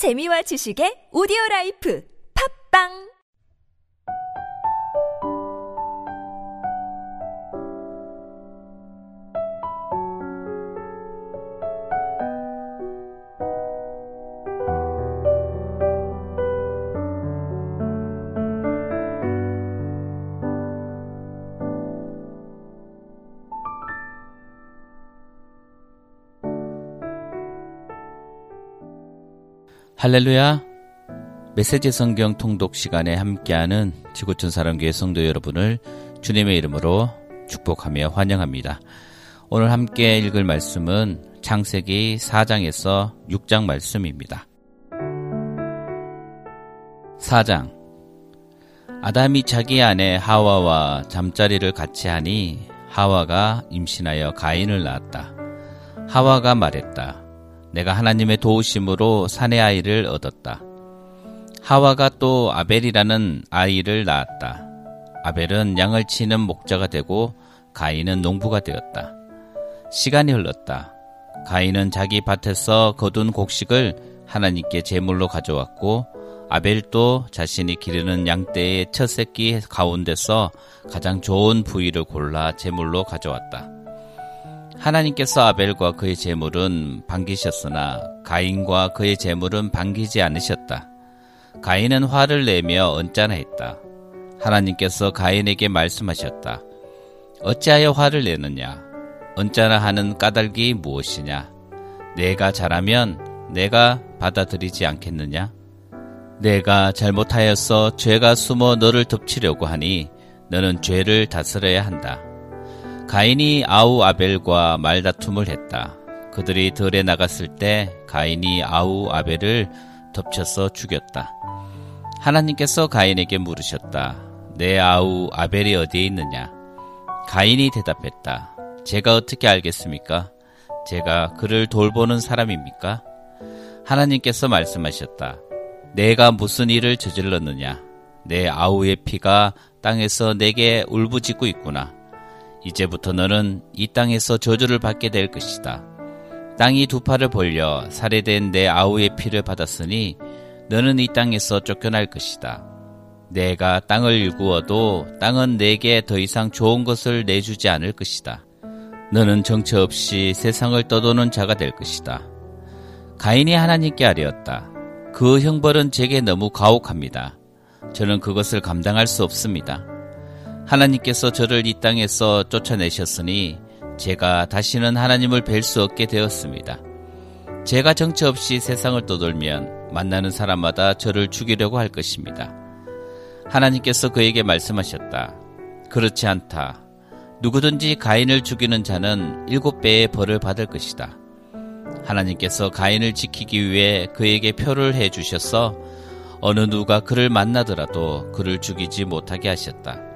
재미와 지식의 오디오 라이프. 팝빵 할렐루야. 메시지 성경 통독 시간에 함께하는 지구촌 사랑교회 성도 여러분을 주님의 이름으로 축복하며 환영합니다. 오늘 함께 읽을 말씀은 창세기 4장에서 6장 말씀입니다. 4장 아담이 자기 아내 하와와 잠자리를 같이 하니 하와가 임신하여 가인을 낳았다. 하와가 말했다. 내가 하나님의 도우심으로 사내 아이를 얻었다. 하와가 또 아벨이라는 아이를 낳았다. 아벨은 양을 치는 목자가 되고 가인은 농부가 되었다. 시간이 흘렀다. 가인은 자기 밭에서 거둔 곡식을 하나님께 제물로 가져왔고 아벨도 자신이 기르는 양떼의 첫 새끼 가운데서 가장 좋은 부위를 골라 제물로 가져왔다. 하나님께서 아벨과 그의 재물은 반기셨으나 가인과 그의 재물은 반기지 않으셨다. 가인은 화를 내며 언짢아했다. 하나님께서 가인에게 말씀하셨다. 어찌하여 화를 내느냐? 언짢아하는 까닭이 무엇이냐? 내가 잘하면 내가 받아들이지 않겠느냐? 내가 잘못하여서 죄가 숨어 너를 덮치려고 하니 너는 죄를 다스려야 한다. 가인이 아우 아벨과 말다툼을 했다. 그들이 들에 나갔을 때 가인이 아우 아벨을 덮쳐서 죽였다. 하나님께서 가인에게 물으셨다. 내 아우 아벨이 어디에 있느냐? 가인이 대답했다. 제가 어떻게 알겠습니까? 제가 그를 돌보는 사람입니까? 하나님께서 말씀하셨다. 내가 무슨 일을 저질렀느냐? 내 아우의 피가 땅에서 내게 울부짖고 있구나. 이제부터 너는 이 땅에서 저주를 받게 될 것이다. 땅이 두 팔을 벌려 살해된 내 아우의 피를 받았으니 너는 이 땅에서 쫓겨날 것이다. 내가 땅을 일구어도 땅은 내게 더 이상 좋은 것을 내주지 않을 것이다. 너는 정처 없이 세상을 떠도는 자가 될 것이다. 가인이 하나님께 아뢰었다. 그 형벌은 제게 너무 가혹합니다. 저는 그것을 감당할 수 없습니다. 하나님께서 저를 이 땅에서 쫓아내셨으니 제가 다시는 하나님을 뵐 수 없게 되었습니다. 제가 정처 없이 세상을 떠돌면 만나는 사람마다 저를 죽이려고 할 것입니다. 하나님께서 그에게 말씀하셨다. 그렇지 않다. 누구든지 가인을 죽이는 자는 일곱 배의 벌을 받을 것이다. 하나님께서 가인을 지키기 위해 그에게 표를 해 주셔서 어느 누가 그를 만나더라도 그를 죽이지 못하게 하셨다.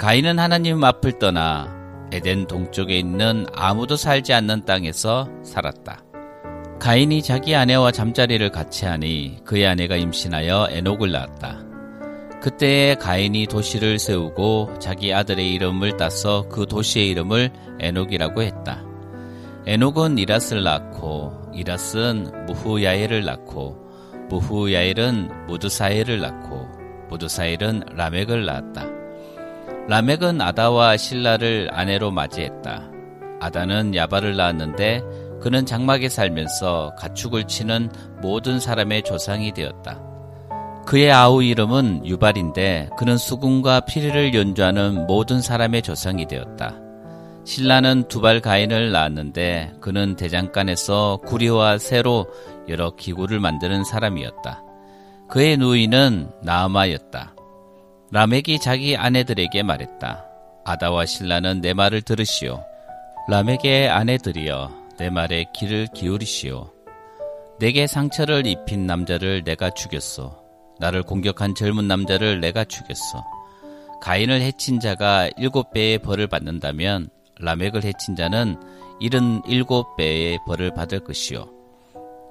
가인은 하나님 앞을 떠나 에덴 동쪽에 있는 아무도 살지 않는 땅에서 살았다. 가인이 자기 아내와 잠자리를 같이 하니 그의 아내가 임신하여 에녹을 낳았다. 그때에 가인이 도시를 세우고 자기 아들의 이름을 따서 그 도시의 이름을 에녹이라고 했다. 에녹은 이랏을 낳고 이랏은 무후야엘을 낳고 무후야엘은 무드사엘을 낳고 무드사엘은 라멕을 낳았다. 라멕은 아다와 신라를 아내로 맞이했다. 아다는 야발을 낳았는데 그는 장막에 살면서 가축을 치는 모든 사람의 조상이 되었다. 그의 아우 이름은 유발인데 그는 수군과 피리를 연주하는 모든 사람의 조상이 되었다. 신라는 두발 가인을 낳았는데 그는 대장간에서 구리와 새로 여러 기구를 만드는 사람이었다. 그의 누이는 나아마였다. 라멕이 자기 아내들에게 말했다. 아다와 신라는 내 말을 들으시오. 라멕의 아내들이여 내 말에 귀를 기울이시오. 내게 상처를 입힌 남자를 내가 죽였소. 나를 공격한 젊은 남자를 내가 죽였소. 가인을 해친 자가 일곱 배의 벌을 받는다면 라멕을 해친 자는 일흔 일곱 배의 벌을 받을 것이요.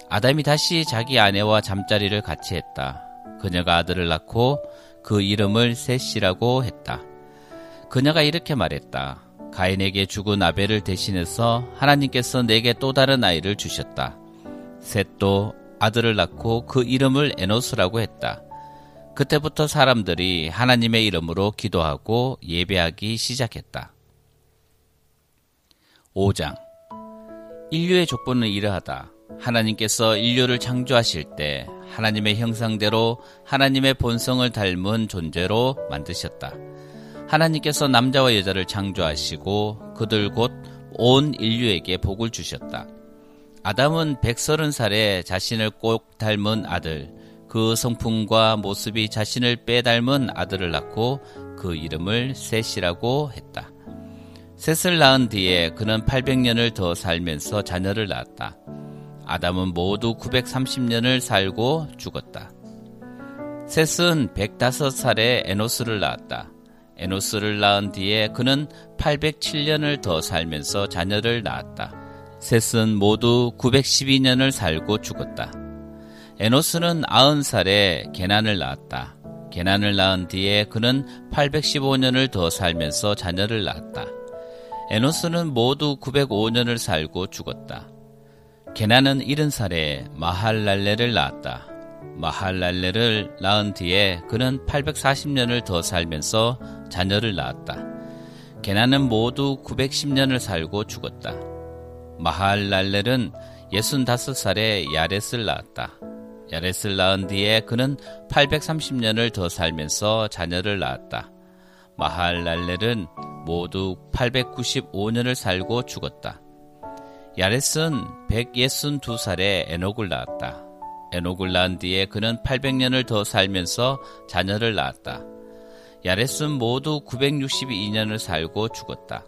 아담이 다시 자기 아내와 잠자리를 같이 했다. 그녀가 아들을 낳고 그 이름을 셋이라고 했다. 그녀가 이렇게 말했다. 가인에게 죽은 아벨을 대신해서 하나님께서 내게 또 다른 아이를 주셨다. 셋도 아들을 낳고 그 이름을 에노스라고 했다. 그때부터 사람들이 하나님의 이름으로 기도하고 예배하기 시작했다. 5장 인류의 족보는 이러하다. 하나님께서 인류를 창조하실 때 하나님의 형상대로 하나님의 본성을 닮은 존재로 만드셨다. 하나님께서 남자와 여자를 창조하시고 그들 곧 온 인류에게 복을 주셨다. 아담은 130살에 자신을 꼭 닮은 아들, 그 성품과 모습이 자신을 빼닮은 아들을 낳고 그 이름을 셋이라고 했다. 셋을 낳은 뒤에 그는 800년을 더 살면서 자녀를 낳았다. 아담은 모두 930년을 살고 죽었다. 셋은 105살에 에노스를 낳았다. 에노스를 낳은 뒤에 그는 807년을 더 살면서 자녀를 낳았다. 셋은 모두 912년을 살고 죽었다. 에노스는 90살에 게난을 낳았다. 게난을 낳은 뒤에 그는 815년을 더 살면서 자녀를 낳았다. 에노스는 모두 905년을 살고 죽었다. 게나는 70살에 마할랄레를 낳았다. 마할랄레를 낳은 뒤에 그는 840년을 더 살면서 자녀를 낳았다. 게나는 모두 910년을 살고 죽었다. 마할랄렐은 65살에 야렛을 낳았다. 야렛을 낳은 뒤에 그는 830년을 더 살면서 자녀를 낳았다. 마할랄렐은 모두 895년을 살고 죽었다. 야렛은 162살에 에녹을 낳았다. 에녹을 낳은 뒤에 그는 800년을 더 살면서 자녀를 낳았다. 야렛은 모두 962년을 살고 죽었다.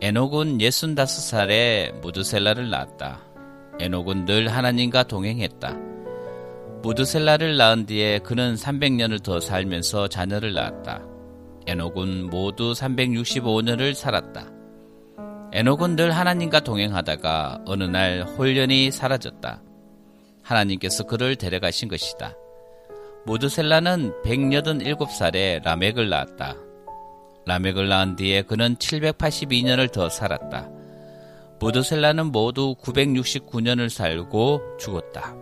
에녹은 65살에 무드셀라를 낳았다. 에녹은 늘 하나님과 동행했다. 무드셀라를 낳은 뒤에 그는 300년을 더 살면서 자녀를 낳았다. 에녹은 모두 365년을 살았다. 에녹은 늘 하나님과 동행하다가 어느 날 홀연히 사라졌다. 하나님께서 그를 데려가신 것이다. 무드셀라는 187살에 라멕을 낳았다. 라멕을 낳은 뒤에 그는 782년을 더 살았다. 무드셀라는 모두 969년을 살고 죽었다.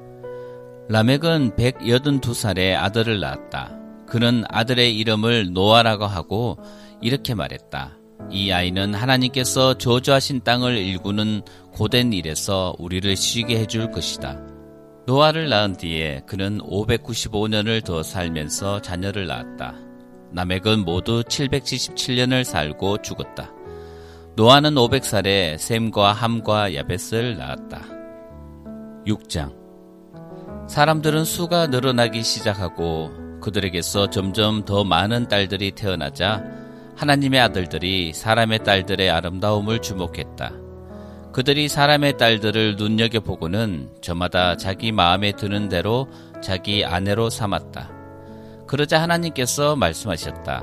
라멕은 182살에 아들을 낳았다. 그는 아들의 이름을 노아라고 하고 이렇게 말했다. 이 아이는 하나님께서 저주하신 땅을 일구는 고된 일에서 우리를 쉬게 해줄 것이다. 노아를 낳은 뒤에 그는 595년을 더 살면서 자녀를 낳았다. 남액은 모두 777년을 살고 죽었다. 노아는 500살에 샘과 함과 야벳을 낳았다. 6장 사람들은 수가 늘어나기 시작하고 그들에게서 점점 더 많은 딸들이 태어나자 하나님의 아들들이 사람의 딸들의 아름다움을 주목했다. 그들이 사람의 딸들을 눈여겨보고는 저마다 자기 마음에 드는 대로 자기 아내로 삼았다. 그러자 하나님께서 말씀하셨다.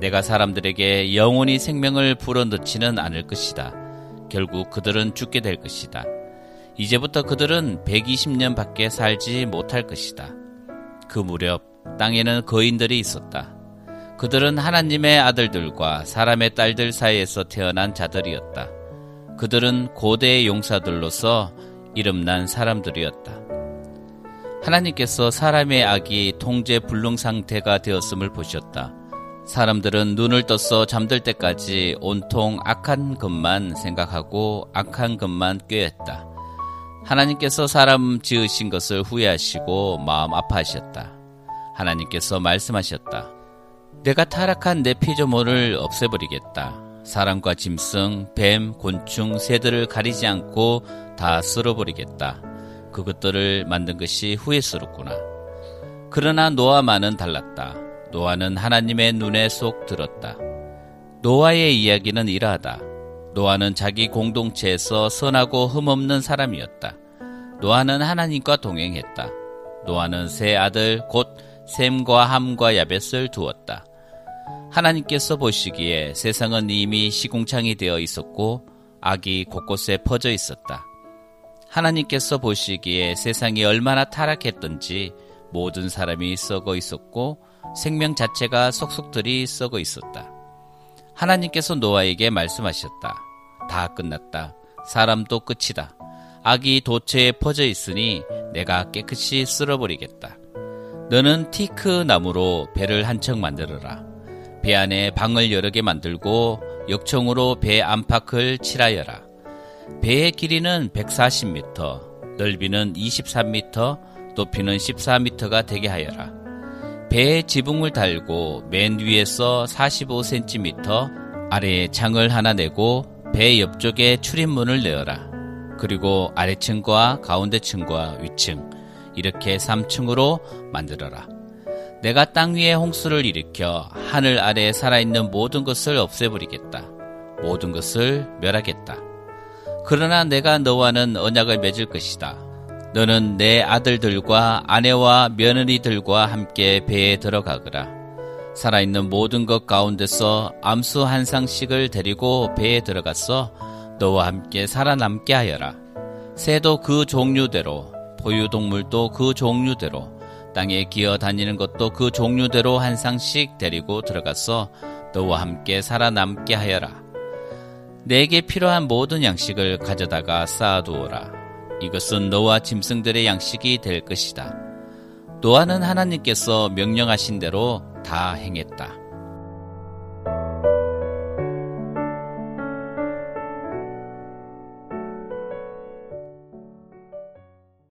내가 사람들에게 영원히 생명을 불어넣지는 않을 것이다. 결국 그들은 죽게 될 것이다. 이제부터 그들은 120년 밖에 살지 못할 것이다. 그 무렵 땅에는 거인들이 있었다. 그들은 하나님의 아들들과 사람의 딸들 사이에서 태어난 자들이었다. 그들은 고대의 용사들로서 이름난 사람들이었다. 하나님께서 사람의 악이 통제 불능 상태가 되었음을 보셨다. 사람들은 눈을 떠서 잠들 때까지 온통 악한 것만 생각하고 악한 것만 꾀했다. 하나님께서 사람 지으신 것을 후회하시고 마음 아파하셨다. 하나님께서 말씀하셨다. 내가 타락한 내 피조물을 없애버리겠다. 사람과 짐승, 뱀, 곤충, 새들을 가리지 않고 다 쓸어버리겠다. 그것들을 만든 것이 후회스럽구나. 그러나 노아만은 달랐다. 노아는 하나님의 눈에 쏙 들었다. 노아의 이야기는 이러하다. 노아는 자기 공동체에서 선하고 흠없는 사람이었다. 노아는 하나님과 동행했다. 노아는 세 아들 곧 샘과 함과 야벳을 두었다. 하나님께서 보시기에 세상은 이미 시궁창이 되어 있었고 악이 곳곳에 퍼져 있었다. 하나님께서 보시기에 세상이 얼마나 타락했던지 모든 사람이 썩어 있었고 생명 자체가 속속들이 썩어 있었다. 하나님께서 노아에게 말씀하셨다. 다 끝났다. 사람도 끝이다. 악이 도처에 퍼져 있으니 내가 깨끗이 쓸어버리겠다. 너는 티크 나무로 배를 한 척 만들어라. 배 안에 방을 여러 개 만들고 역청으로 배 안팎을 칠하여라. 배의 길이는 140m, 넓이는 23m, 높이는 14m가 되게 하여라. 배에 지붕을 달고 맨 위에서 45cm 아래에 창을 하나 내고 배 옆쪽에 출입문을 내어라. 그리고 아래층과 가운데층과 위층 이렇게 3층으로 만들어라. 내가 땅 위에 홍수를 일으켜 하늘 아래에 살아있는 모든 것을 없애버리겠다. 모든 것을 멸하겠다. 그러나 내가 너와는 언약을 맺을 것이다. 너는 내 아들들과 아내와 며느리들과 함께 배에 들어가거라. 살아있는 모든 것 가운데서 암수 한 상씩을 데리고 배에 들어갔어 너와 함께 살아남게 하여라. 새도 그 종류대로, 포유동물도 그 종류대로, 땅에 기어 다니는 것도 그 종류대로 한 상씩 데리고 들어가서 너와 함께 살아남게 하여라. 내게 필요한 모든 양식을 가져다가 쌓아두어라. 이것은 너와 짐승들의 양식이 될 것이다. 노아는 하나님께서 명령하신 대로 다 행했다.